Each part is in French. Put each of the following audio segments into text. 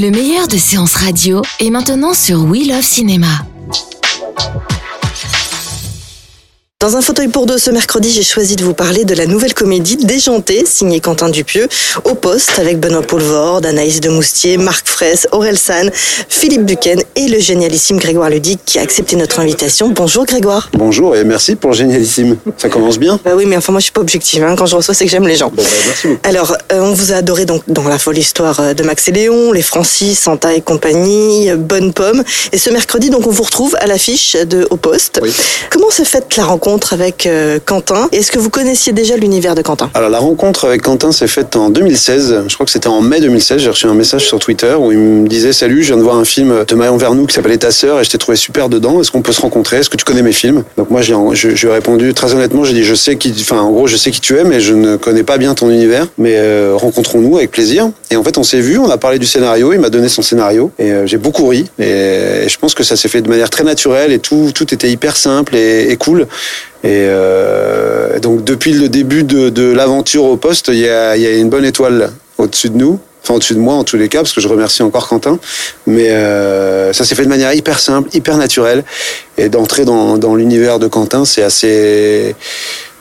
Le meilleur de séances radio est maintenant sur We Love Cinéma. Dans un fauteuil pour deux ce mercredi, j'ai choisi de vous parler de la nouvelle comédie Déjantée, signée Quentin Dupieux, au poste avec Benoît Poulvord, Anaïs de Moustier, Marc Fraisse, Aurel San, Philippe Buquen et le génialissime Grégoire Ludic qui a accepté notre invitation. Bonjour Grégoire. Bonjour et merci pour le génialissime. Ça commence bien Bah oui, mais enfin moi je suis pas objective. Hein. Quand je reçois, c'est que j'aime les gens. Bon, bah, merci beaucoup. Alors, euh, on vous a adoré donc dans la folle histoire euh, de Max et Léon, les Francis, Santa et compagnie, euh, Bonne Pomme. Et ce mercredi, donc, on vous retrouve à l'affiche de Au Poste. Oui. Comment s'est faite la rencontre? Avec euh, Quentin Est-ce que vous connaissiez déjà l'univers de Quentin? Alors la rencontre avec Quentin s'est faite en 2016. Je crois que c'était en mai 2016. J'ai reçu un message sur Twitter où il me disait Salut, je viens de voir un film de Marion Vernou qui s'appelait Ta sœur et je t'ai trouvé super dedans. Est-ce qu'on peut se rencontrer? Est-ce que tu connais mes films? Donc moi je, répondu très honnêtement. J'ai dit je sais qui, enfin en gros je sais qui tu es, mais je ne connais pas bien ton univers. Mais euh, rencontrons-nous avec plaisir. Et en fait on s'est vu, on a parlé du scénario. Il m'a donné son scénario et euh, j'ai beaucoup ri. Et, je pense que ça s'est fait de manière très naturelle et tout tout était hyper simple et cool. Et euh, donc depuis le début de, de l'aventure au poste, il y a, y a une bonne étoile au-dessus de nous. Enfin, au-dessus de moi, en tous les cas, parce que je remercie encore Quentin. Mais euh, ça s'est fait de manière hyper simple, hyper naturelle. Et d'entrer dans, dans l'univers de Quentin, c'est assez,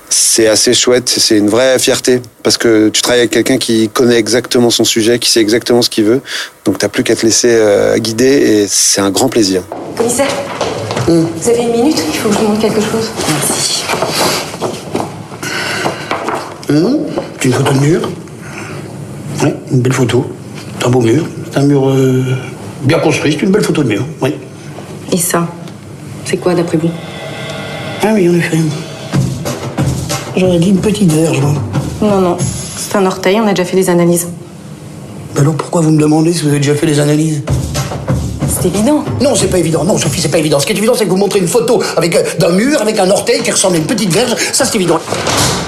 c'est assez chouette. C'est une vraie fierté parce que tu travailles avec quelqu'un qui connaît exactement son sujet, qui sait exactement ce qu'il veut. Donc t'as plus qu'à te laisser euh, guider et c'est un grand plaisir. Commissaire, vous avez une minute Il faut que je vous montre quelque chose. Merci. Hum, C'est une photo de mur. Oui, une belle photo. C'est un beau mur. C'est un mur euh, bien construit. C'est une belle photo de mur. Oui. Et ça C'est quoi d'après vous? Ah oui, en effet. J'aurais dit une petite verge, moi. Non, non. C'est un orteil, on a déjà fait des analyses. Mais Alors pourquoi vous me demandez si vous avez déjà fait les analyses? C'est évident. Non, c'est pas évident. Non, Sophie, c'est pas évident. Ce qui est évident, c'est que vous montrez une photo avec euh, d'un mur, avec un orteil qui ressemble à une petite verge. Ça, c'est évident.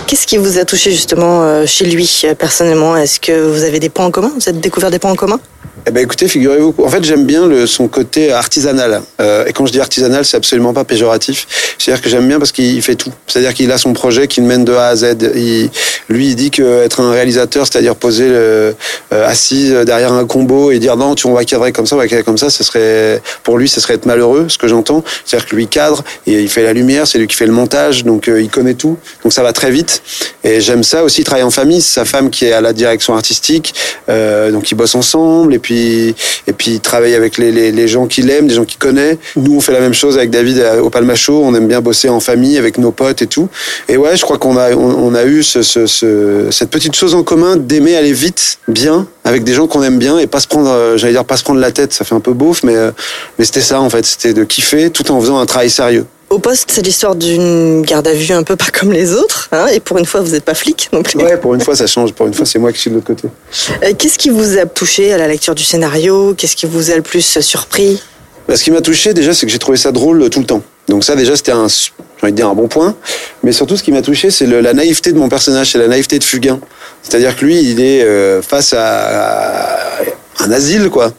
Qu'est-ce qui vous a touché justement euh, chez lui euh, personnellement? Est-ce que vous avez des points en commun? Vous avez découvert des points en commun? Eh ben écoutez, figurez-vous, en fait j'aime bien son côté artisanal. Euh, et quand je dis artisanal, c'est absolument pas péjoratif. C'est-à-dire que j'aime bien parce qu'il fait tout. C'est-à-dire qu'il a son projet qui le mène de A à Z. Lui, il dit que être un réalisateur, c'est-à-dire poser le, euh, assis derrière un combo et dire non, tu on va cadrer comme ça, on va cadrer comme ça, ce serait pour lui, ce serait être malheureux, ce que j'entends. C'est-à-dire que lui cadre et il fait la lumière, c'est lui qui fait le montage, donc euh, il connaît tout. Donc ça va très vite. Et j'aime ça aussi, il travaille en famille. Sa femme qui est à la direction artistique, euh, donc ils bossent ensemble et puis il travaille avec les, gens qu'il aime, des gens qu'il connaît. Nous, on fait la même chose avec David à- au Palma. On aime bien bosser en famille avec nos potes et tout. Et ouais, je crois qu'on a eu ce, ce, ce- cette petite chose en commun d'aimer aller vite, bien, avec des gens qu'on aime bien et pas se prendre, euh, j'allais dire pas se prendre la tête. Ça fait un peu beauf, mais euh, mais c'était ça en fait. C'était de kiffer tout en faisant un travail sérieux. Au poste, c'est l'histoire d'une garde à vue un peu pas comme les autres. hein, et pour une fois, vous n'êtes pas flic non plus. Ouais, pour une fois, ça change. Pour une fois, c'est moi qui suis de l'autre côté. Euh, Qu'est-ce qui vous a touché à la lecture du scénario? Qu'est-ce qui vous a le plus surpris? Bah, ce qui m'a touché déjà, c'est que j'ai trouvé ça drôle euh, tout le temps. Donc ça déjà, c'était un, j'ai envie de dire un bon point. Mais surtout, ce qui m'a touché, c'est la naïveté de mon personnage, c'est la naïveté de Fugain. C'est-à-dire que lui, il est euh, face à, à un asile, quoi.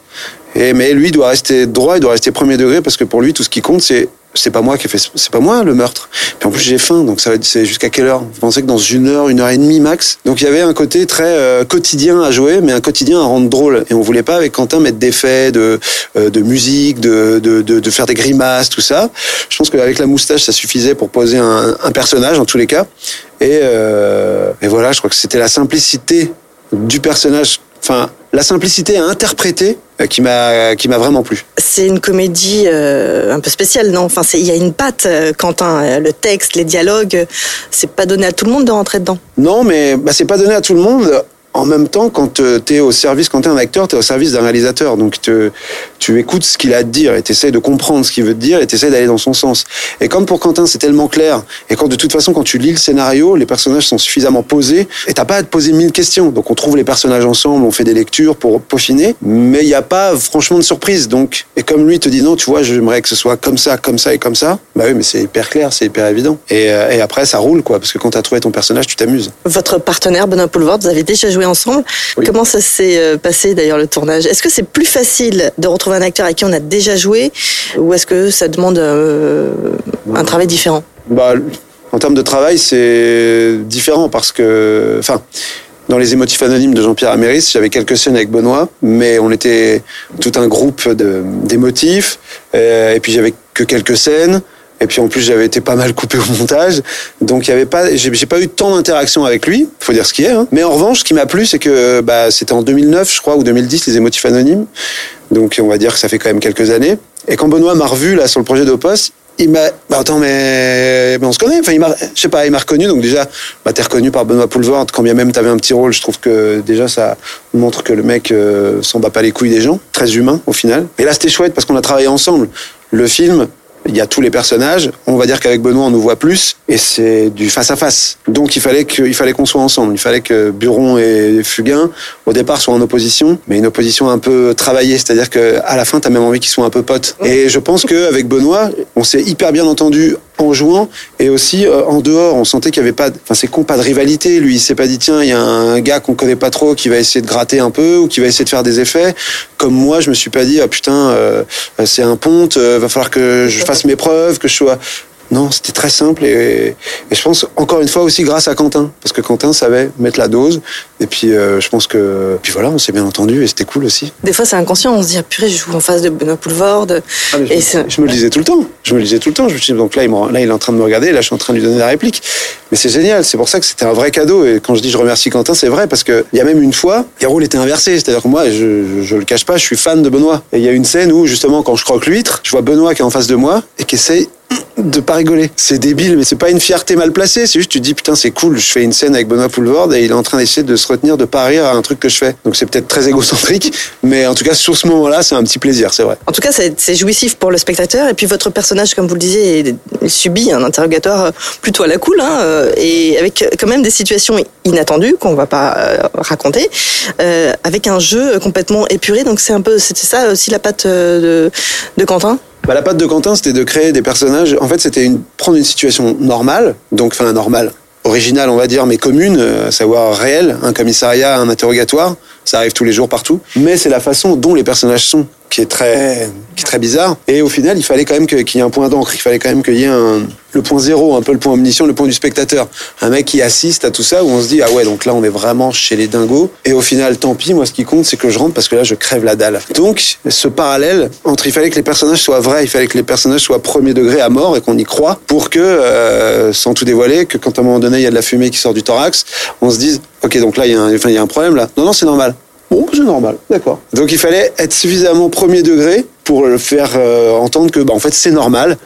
Et, mais lui, il doit rester droit, il doit rester premier degré, parce que pour lui, tout ce qui compte, c'est c'est pas moi qui ai fait, c'est pas moi le meurtre. Puis en plus j'ai faim, donc ça va, c'est jusqu'à quelle heure? Vous pensez que dans une heure, une heure et demie max? Donc il y avait un côté très euh, quotidien à jouer, mais un quotidien à rendre drôle. Et on voulait pas avec Quentin mettre d'effets, de euh, de musique, de, de de de faire des grimaces, tout ça. Je pense qu'avec la moustache, ça suffisait pour poser un, un personnage en tous les cas. Et euh, et voilà, je crois que c'était la simplicité du personnage, enfin la simplicité à interpréter euh, qui m'a qui m'a vraiment plu. C'est une comédie euh, un peu spéciale, non? Enfin, il y a une patte, euh, Quentin. Euh, Le texte, les dialogues, c'est pas donné à tout le monde de rentrer dedans? Non, mais bah, c'est pas donné à tout le monde. En même temps, quand tu es au service, quand tu es un acteur, tu es au service d'un réalisateur. Donc te- tu écoutes ce qu'il a à te dire et t'essayes de comprendre ce qu'il veut te dire et t'essayes d'aller dans son sens. Et comme pour Quentin, c'est tellement clair, et quand de toute façon, quand tu lis le scénario, les personnages sont suffisamment posés, et t'as pas à te poser mille questions. Donc on trouve les personnages ensemble, on fait des lectures pour peaufiner, mais il n'y a pas franchement de surprise. Donc, et comme lui te dit non, tu vois, j'aimerais que ce soit comme ça, comme ça et comme ça, bah oui, mais c'est hyper clair, c'est hyper évident. Et, euh, et après, ça roule, quoi, parce que quand t'as trouvé ton personnage, tu t'amuses. Votre partenaire, Benoît Poulvord, vous avez déjà joué ensemble. Oui. Comment ça s'est euh, passé d'ailleurs le tournage? Est-ce que c'est plus facile de retrouver un acteur avec qui on a déjà joué ou est-ce que ça demande euh, un travail différent Bah, en termes de travail, c'est différent parce que, enfin, dans les émotifs anonymes de Jean-Pierre Améris, j'avais quelques scènes avec Benoît, mais on était tout un groupe d'émotifs, euh, et puis j'avais que quelques scènes. Et puis en plus j'avais été pas mal coupé au montage, donc il y avait pas, j'ai pas eu tant d'interaction avec lui, faut dire ce qui est. Hein. Mais en revanche, ce qui m'a plu, c'est que bah, c'était en 2009, je crois, ou 2010, les émotifs anonymes. Donc on va dire que ça fait quand même quelques années. Et quand Benoît m'a revu là sur le projet d'Opos, il m'a, bah attends mais, on se connaît. Enfin il m'a, je sais pas, il m'a reconnu. Donc déjà, bah t'es reconnu par Benoît Poulvord. Quand bien même t'avais un petit rôle, je trouve que déjà ça montre que le mec euh, s'en bat pas les couilles des gens, très humain au final. Et là c'était chouette parce qu'on a travaillé ensemble. Le film, il y a tous les personnages. On va dire qu'avec Benoît, on nous voit plus, et c'est du face à face. Donc il fallait que, il fallait qu'on soit ensemble. Il fallait que Buron et Fugain, au départ, soient en opposition, mais une opposition un peu travaillée. C'est-à-dire que à la fin, t'as même envie qu'ils soient un peu potes. Et je pense qu'avec Benoît, on s'est hyper bien entendu en jouant et aussi euh, en dehors. On sentait qu'il y avait pas, enfin c'est pas de rivalité. Lui, il s'est pas dit tiens, il y a un gars qu'on connaît pas trop qui va essayer de gratter un peu ou qui va essayer de faire des effets. Comme moi, je me suis pas dit ah putain, euh, c'est un ponte, euh, va falloir que je fasse mes preuves, que je sois. Non, c'était très simple et, et je pense encore une fois aussi grâce à Quentin parce que Quentin savait mettre la dose et puis euh, je pense que puis voilà on s'est bien entendu et c'était cool aussi. Des fois c'est inconscient, on se dit ah, purée je joue en face de Benoît Poulvord. Ah, je, Et c'est- je me le disais tout le temps. Je me le disais tout le temps. Je me suis dit, donc là il, me- là, il est en train de me regarder. Là, je suis en train de lui donner la réplique. Mais c'est génial. C'est pour ça que c'était un vrai cadeau. Et quand je dis je remercie Quentin, c'est vrai parce que il y a même une fois, les rôles étaient inversés. C'est-à-dire que moi, je, je, je le cache pas, je suis fan de Benoît. Et il y a une scène où justement, quand je croque l'huître, je vois Benoît qui est en face de moi et qui essaye de pas rigoler. C'est débile, mais c'est pas une fierté mal placée. C'est juste, tu dis, putain, c'est cool. Je fais une scène avec Benoît Poulvord et il est en train d'essayer de se retenir de pas rire à un truc que je fais. Donc c'est peut-être très égocentrique, mais en tout cas, sur ce moment-là, c'est un petit plaisir, c'est vrai. En tout cas, c'est jouissif pour le spectateur. Et puis votre personnage, comme vous le disiez, il- subit un interrogatoire plutôt à la cool, hein, euh, et avec quand même des situations inattendues qu'on va pas euh, raconter, euh, avec un jeu complètement épuré. Donc c'est un peu, c'était ça aussi la patte de Quentin? Bah, la patte de Quentin, c'était de créer des personnages. En fait, c'était prendre une situation normale, donc enfin normale, originale, on va dire, mais commune, euh, à savoir réelle, un commissariat, un interrogatoire. Ça arrive tous les jours partout. Mais c'est la façon dont les personnages sont qui est très, qui est très bizarre. Et au final, il fallait quand même qu'il y ait un point d'encre. Il fallait quand même qu'il y ait un, le point zéro, un peu le point omniscient, le point du spectateur. Un mec qui assiste à tout ça, où on se dit, ah ouais, donc là, on est vraiment chez les dingos. Et au final, tant pis, moi, ce qui compte, c'est que je rentre parce que là, je crève la dalle. Donc, ce parallèle entre, il fallait que les personnages soient vrais, il fallait que les personnages soient premier degré à mort et qu'on y croit pour que, euh, sans tout dévoiler, que quand à un moment donné, il y a de la fumée qui sort du thorax, on se dise, ok, donc là, il y a un, enfin, il y a un problème là. Non, non, c'est normal. Bon, c'est normal, d'accord. Donc il fallait être suffisamment premier degré pour le faire euh, entendre que, bah, en fait, c'est normal,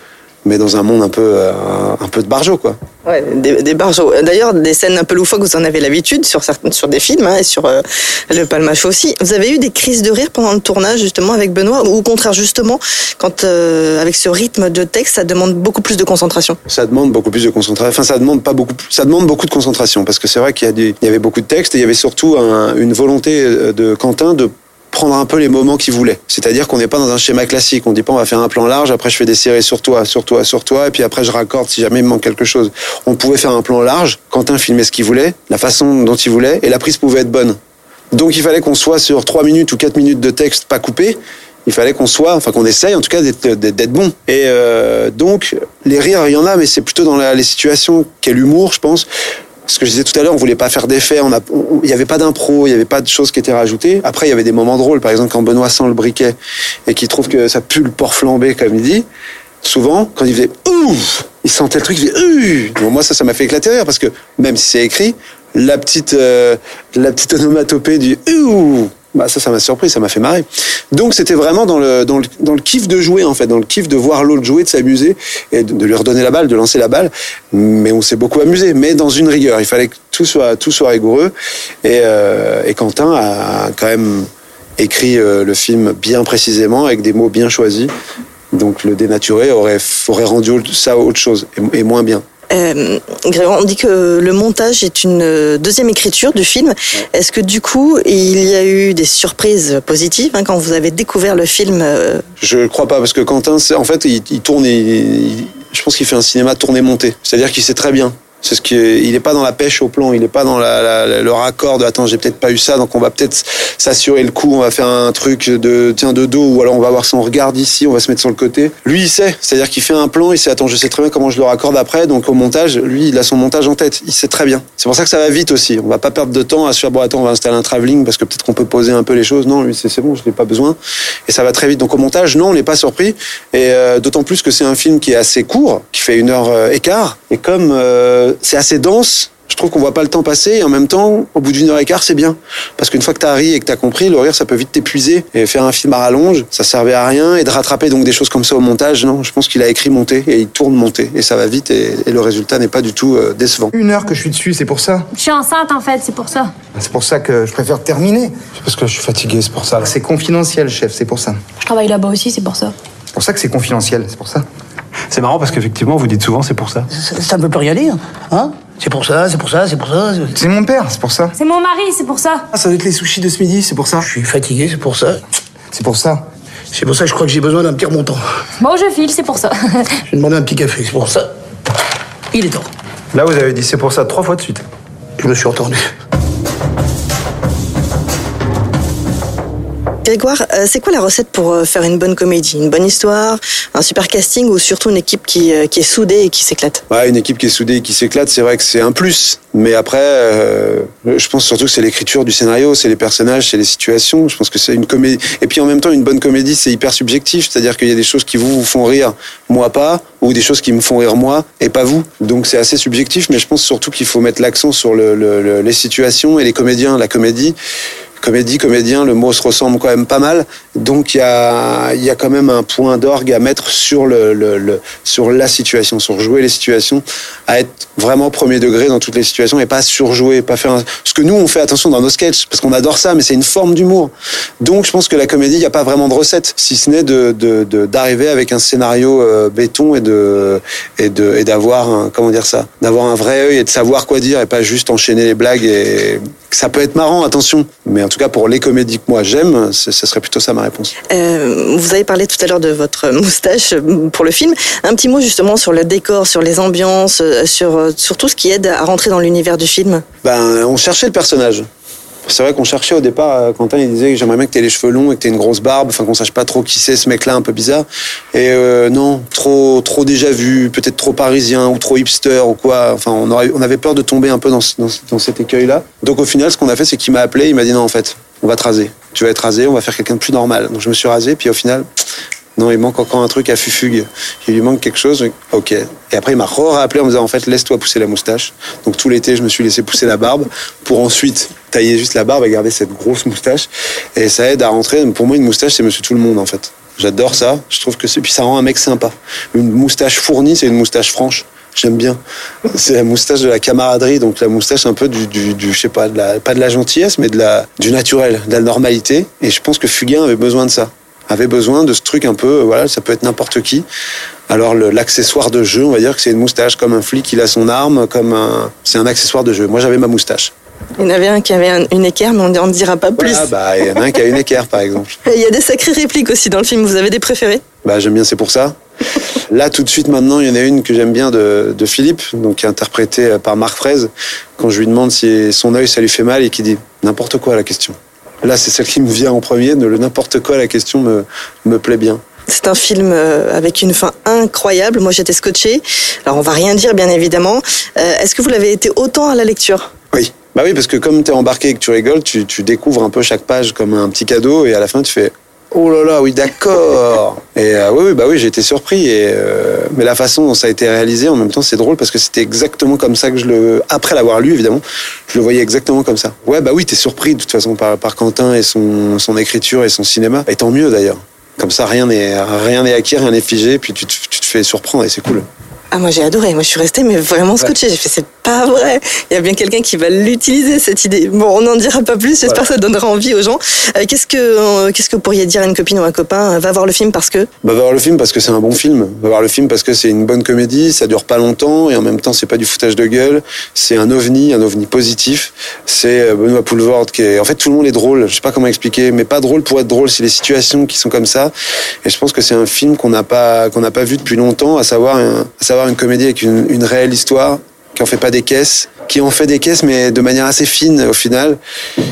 mais dans un monde un peu, euh, un peu de barjo, quoi. Ouais, des, des barjots. D'ailleurs, des scènes un peu loufoques, vous en avez l'habitude sur certains, sur des films hein, et sur euh, le Palmach aussi. Vous avez eu des crises de rire pendant le tournage justement avec Benoît, ou au contraire justement, quand euh, avec ce rythme de texte, ça demande beaucoup plus de concentration? Ça demande beaucoup plus de concentration. Enfin, ça demande pas beaucoup. Ça demande beaucoup de concentration parce que c'est vrai qu'il y a des, il y avait beaucoup de textes et il y avait surtout un- une volonté euh, de Quentin de prendre un peu les moments qu'il voulait. C'est-à-dire qu'on n'est pas dans un schéma classique. On dit pas on va faire un plan large, après je fais des séries sur toi, sur toi, sur toi, et puis après je raccorde si jamais il manque quelque chose. On pouvait faire un plan large. Quentin filmait ce qu'il voulait, la façon dont il voulait, et la prise pouvait être bonne. Donc il fallait qu'on soit sur 3 minutes ou 4 minutes de texte pas coupé. Il fallait qu'on soit, enfin qu'on essaye en tout cas d'être bon. Et euh, donc les rires, il y en a, mais c'est plutôt dans les situations qu'est l'humour, je pense. Ce que je disais tout à l'heure, on voulait pas faire on- il n'y avait pas d'impro, il n'y avait pas de choses qui étaient rajoutées. Après, il y avait des moments drôles, par exemple quand Benoît sent le briquet et qu'il trouve que ça pue le porc flambé, comme il dit. Souvent, quand il faisait ouh, il sentait le truc, il faisait. Bon, moi, ça, ça m'a fait éclater rire parce que même si c'est écrit, la petite, euh, la petite onomatopée du ouh, bah ça, ça m'a surpris, ça m'a fait marrer. Donc, c'était vraiment dans le, dans le, dans le kiff de jouer, en fait, dans le kiff de voir l'autre jouer, de s'amuser et de, lui redonner la balle, de lancer la balle. Mais on s'est beaucoup amusé, mais dans une rigueur. Il fallait que tout soit, tout soit rigoureux. Et, euh, et Quentin a quand même écrit euh, le film bien précisément, avec des mots bien choisis. Donc le dénaturé aurait, aurait rendu ça autre chose et moins bien. Euh, Grégoire, on dit que le montage est une euh, deuxième écriture du film. Est-ce que du coup, il y a eu des surprises positives hein, quand vous avez découvert le film euh, Je crois pas, parce que Quentin, en fait, il, il tourne, il- je pense qu'il fait un cinéma tourné-monté. C'est-à-dire qu'il sait très bien. C'est ce qui est- il est pas dans la pêche au plan, il est pas dans le raccord de attends j'ai peut-être pas eu ça donc on va peut-être s'assurer le coup, on va faire un truc de tiens de dos ou alors on va voir si on regarde ici, on va se mettre sur le côté. Lui il sait, c'est-à-dire qu'il fait un plan, il sait attends je sais très bien comment je le raccorde après donc au montage lui il a son montage en tête, il sait très bien. C'est pour ça que ça va vite aussi. On va pas perdre de temps à se faire bon attends on va installer un travelling parce que peut-être qu'on peut poser un peu les choses. Non lui c'est c'est bon je n'ai pas besoin et ça va très vite. Donc au montage non on n'est pas surpris et euh, d'autant plus que c'est un film qui est assez court, qui fait une heure euh, et quart et comme euh, c'est assez dense je trouve qu'on voit pas le temps passer et en même temps, au bout d'une heure et quart, c'est bien. Parce qu'une fois que t'as ri et que t'as compris, le rire, ça peut vite t'épuiser. Et faire un film à rallonge, ça servait à rien. Et de rattraper donc des choses comme ça au montage, non. Je pense qu'il a écrit monter et il tourne monter. Et ça va vite et, et le résultat n'est pas du tout euh, décevant. Une heure que je suis dessus, c'est pour ça? Je suis enceinte en fait, c'est pour ça. C'est pour ça que je préfère terminer. C'est parce que je suis fatigué, c'est pour ça. C'est confidentiel, chef, c'est pour ça. Je travaille là-bas aussi, c'est pour ça. C'est pour ça que c'est confidentiel, c'est pour ça. C'est marrant parce qu'effectivement, vous dites souvent c'est pour ça. Ça, ne veut plus rien dire, hein C'est pour ça, c'est pour ça, c'est pour ça. C'est mon père, c'est pour ça. C'est mon mari, c'est pour ça. Ah, ça doit être les sushis de ce midi, c'est pour ça. Je suis fatigué, c'est pour ça. C'est pour ça. C'est pour ça que je crois que j'ai besoin d'un petit remontant. Bon, je file, c'est pour ça. Je vais demander un petit café, c'est pour ça. Il est temps. Là, vous avez dit c'est pour ça trois fois de suite. Je me suis entendu. Grégoire, euh, c'est quoi la recette pour euh, faire une bonne comédie? Une bonne histoire, un super casting ou surtout une équipe qui, euh, qui est soudée et qui s'éclate? Ouais, une équipe qui est soudée et qui s'éclate, c'est vrai que c'est un plus. Mais après, euh, je pense surtout que c'est l'écriture du scénario, c'est les personnages, c'est les situations. Je pense que c'est une comédie. Et puis en même temps, une bonne comédie, c'est hyper subjectif. C'est-à-dire qu'il y a des choses qui vous, vous font rire, moi pas, ou des choses qui me font rire moi et pas vous. Donc c'est assez subjectif, mais je pense surtout qu'il faut mettre l'accent sur le, le- le- les situations et les comédiens. La comédie, comédie, comédien, le mot se ressemble quand même pas mal. Donc il y a, y a quand même un point d'orgue à mettre sur, le, sur la situation, sur jouer les situations, à être vraiment premier degré dans toutes les situations et pas surjouer, pas faire un... ce que nous on fait attention dans nos sketchs parce qu'on adore ça, mais c'est une forme d'humour. Donc je pense que la comédie, il n'y a pas vraiment de recette, si ce n'est de, d'arriver avec un scénario euh, béton et de et de et d'avoir un, un vrai œil et de savoir quoi dire et pas juste enchaîner les blagues et ça peut être marrant, attention. Mais cas pour les comédies que moi j'aime, ce serait plutôt ça ma réponse. Euh, Vous avez parlé tout à l'heure de votre moustache euh, pour le film. Un petit mot justement sur le décor, sur les ambiances, euh, sur, sur tout ce qui aide à rentrer dans l'univers du film. Ben, on cherchait le personnage. C'est vrai qu'on cherchait au départ, euh, Quentin il disait que j'aimerais bien que t'aies les cheveux longs et que t'aies une grosse barbe, enfin qu'on sache pas trop qui c'est ce mec-là un peu bizarre. Et euh, non, trop trop déjà vu, peut-être trop parisien ou trop hipster ou quoi. Enfin on, avait peur de tomber un peu dans, dans, dans cet écueil-là. Donc au final ce qu'on a fait c'est qu'il m'a appelé, il m'a dit non en fait, on va te raser. Tu vas être rasé, on va faire quelqu'un de plus normal. Donc je me suis rasé, puis au final, non, il manque encore un truc à Fufugue. Il lui manque quelque chose. Ok. Et après, il m'a rappelé en me disant, en fait, laisse-toi pousser la moustache. Donc tout l'été, je me suis laissé pousser la barbe pour ensuite tailler juste la barbe et garder cette grosse moustache. Et ça aide à rentrer. Pour moi, une moustache, c'est monsieur tout le monde, en fait. J'adore ça. Je trouve que c'est, puis ça rend un mec sympa. Une moustache fournie, c'est une moustache franche. J'aime bien. C'est la moustache de la camaraderie, donc la moustache un peu du, du, du je sais pas, de la, pas de la gentillesse, mais de la, du naturel, de la normalité. Et je pense que Fugain avait besoin de ça avait besoin de ce truc un peu, voilà, ça peut être n'importe qui. Alors l'accessoire de jeu, on va dire que c'est une moustache, comme un flic, il a son arme, comme un, c'est un accessoire de jeu. Moi j'avais ma moustache. Il y en avait un qui avait un- une équerre, mais on ne dira pas plus. Voilà, bah il y en a un qui a une équerre par exemple. Et Il y a des sacrées répliques aussi dans le film. Vous avez des préférés? Bah j'aime bien, c'est pour ça. Là tout de suite maintenant, il y en a une que j'aime bien de, de Philippe, donc qui est interprétée par Marc Fraise. Quand je lui demande si son œil ça lui fait mal et qui dit n'importe quoi à la question. Là c'est celle qui me vient en premier. Le n'importe quoi la question me me plaît bien. C'est un film euh, avec une fin incroyable. Moi, j'étais scotché. Alors, on va rien dire, bien évidemment. Euh, Est-ce que vous l'avez été autant à la lecture? Oui. Bah oui, parce que comme tu es embarqué et que tu rigoles, tu, tu découvres un peu chaque page comme un petit cadeau et à la fin tu fais Oh là là, oui, d'accord. et euh, oui, oui, bah oui, j'ai été surpris. Et, euh, mais la façon dont ça a été réalisé, en même temps, c'est drôle parce que c'était exactement comme ça que je le. Après l'avoir lu, évidemment, je le voyais exactement comme ça. Ouais, bah oui, t'es surpris de toute façon par, par Quentin et son, son écriture et son cinéma. Et tant mieux d'ailleurs. Comme ça, rien n'est rien n'est acquis, rien n'est figé, puis tu te, tu te fais surprendre et c'est cool. Ah, moi, j'ai adoré. Moi, je suis restée, mais vraiment scotché. J'ai fait, c'est pas vrai. Il y a bien quelqu'un qui va l'utiliser cette idée. Bon, on n'en dira pas plus. J'espère que ça donnera envie aux gens. Euh, qu'est-ce que euh, qu'est-ce que vous pourriez dire à une copine ou un copain Va voir le film parce que. Bah, va voir le film parce que c'est un bon film. Va voir le film parce que c'est une bonne comédie. Ça dure pas longtemps et en même temps c'est pas du foutage de gueule. C'est un ovni, un ovni positif. C'est euh, Benoît Poulvord qui est. En fait, tout le monde est drôle. Je sais pas comment expliquer, mais pas drôle pour être drôle. C'est les situations qui sont comme ça. Et je pense que c'est un film qu'on n'a pas qu'on n'a pas vu depuis longtemps, à savoir à savoir une comédie avec une réelle histoire qui en fait pas des caisses, qui en fait des caisses mais de manière assez fine au final.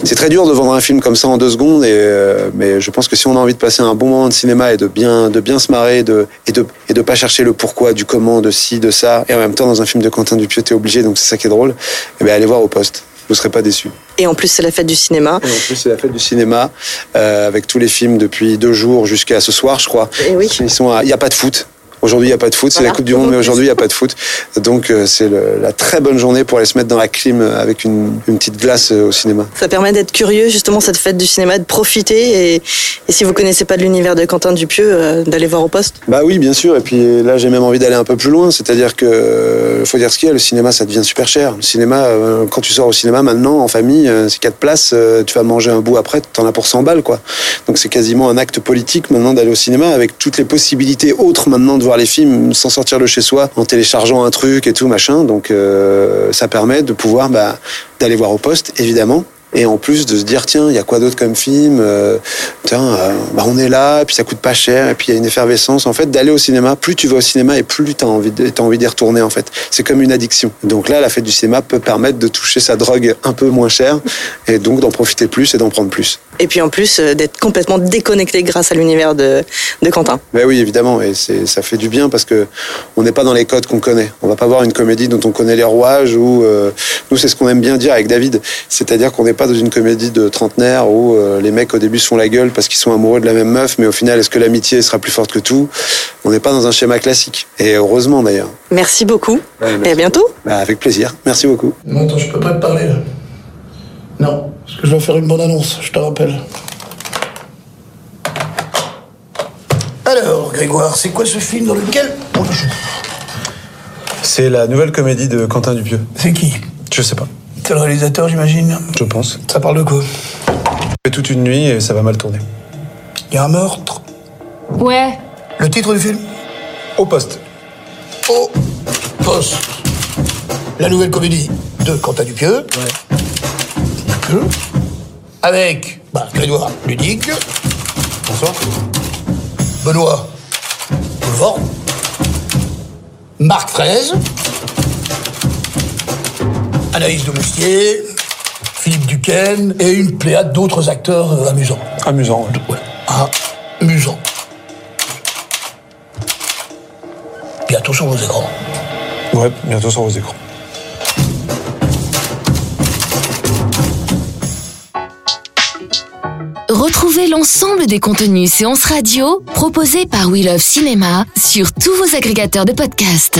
C'est très dur de vendre un film comme ça en deux secondes, et, euh, mais je pense que si on a envie de passer un bon moment de cinéma et de bien, de bien se marrer, de, et de et de pas chercher le pourquoi, du comment, de ci, de ça, et en même temps dans un film de Quentin Dupieux t'es obligé, donc c'est ça qui est drôle. Et ben allez voir au poste, vous serez pas déçus. Et en plus, c'est la fête du cinéma. Et en plus, c'est la fête du cinéma, euh, avec tous les films depuis deux jours jusqu'à ce soir, je crois. Et oui. Ils sont Il n'y a pas de foot. Aujourd'hui, il n'y a pas de foot. C'est Voilà. la Coupe du Monde, mais aujourd'hui, il n'y a pas de foot. Donc, euh, c'est la très bonne journée pour aller se mettre dans la clim avec une, une petite glace euh, au cinéma. Ça permet d'être curieux, justement, cette fête du cinéma, de profiter. Et, et si vous connaissez pas de l'univers de Quentin Dupieux, euh, d'aller voir au poste. Bah oui, bien sûr. Et puis là, j'ai même envie d'aller un peu plus loin. C'est-à-dire que, euh, faut dire ce qu'il y a, le cinéma, ça devient super cher. Le cinéma, euh, quand tu sors au cinéma maintenant, en famille, euh, c'est quatre places, euh, tu vas manger un bout après, t'en as pour 100 balles, quoi. Donc c'est quasiment un acte politique maintenant d'aller au cinéma avec toutes les possibilités autres maintenant de voir les films sans sortir de chez soi, en téléchargeant un truc et tout, machin. Donc euh, ça permet de pouvoir, bah, d'aller voir au poste, évidemment. Et en plus de se dire tiens il y a quoi d'autre comme film euh, tiens euh, bah on est là et puis ça coûte pas cher et puis il y a une effervescence. En fait d'aller au cinéma plus tu vas au cinéma et plus tu as envie d'y retourner en fait. C'est comme une addiction. Donc là la fête du cinéma peut permettre de toucher sa drogue un peu moins cher et donc d'en profiter plus et d'en prendre plus. Et puis en plus, euh, d'être complètement déconnecté grâce à l'univers de, de Quentin. Ben oui, évidemment, et c'est, ça fait du bien parce que on n'est pas dans les codes qu'on connaît. On va pas voir une comédie dont on connaît les rouages ou nous c'est ce qu'on aime bien dire avec David, c'est-à-dire qu'on n'est pas dans une comédie de trentenaire où euh, les mecs au début se font la gueule parce qu'ils sont amoureux de la même meuf, mais au final est-ce que l'amitié sera plus forte que tout? On n'est pas dans un schéma classique. Et heureusement d'ailleurs. Merci beaucoup. Ouais, merci. Et à bientôt. Ben, avec plaisir. Merci beaucoup. Non, attends, je peux pas te parler. là. Non, parce que je dois faire une bonne annonce, je te rappelle. Alors, Grégoire, c'est quoi ce film dans lequel on joue? C'est la nouvelle comédie de Quentin Dupieux. C'est qui? Je sais pas. C'est le réalisateur, j'imagine. Je pense. Ça parle de quoi fait toute une nuit et ça va mal tourner. Il y a un meurtre. Ouais. Le titre du film Au poste. Au poste. La nouvelle comédie de Quentin Dupieux. Dupieux. Avec bah, Grégoire Ludic. Bonsoir. Benoît Boulevard. Marc Fraise. Anaïs de Moustier. Philippe Duquesne. Et une pléiade d'autres acteurs euh, amusants. Amusant, ouais. Ouais, amusant. Bientôt sur vos écrans. Ouais, bientôt sur vos écrans. Retrouvez l'ensemble des contenus séances radio proposés par We Love Cinéma sur tous vos agrégateurs de podcasts.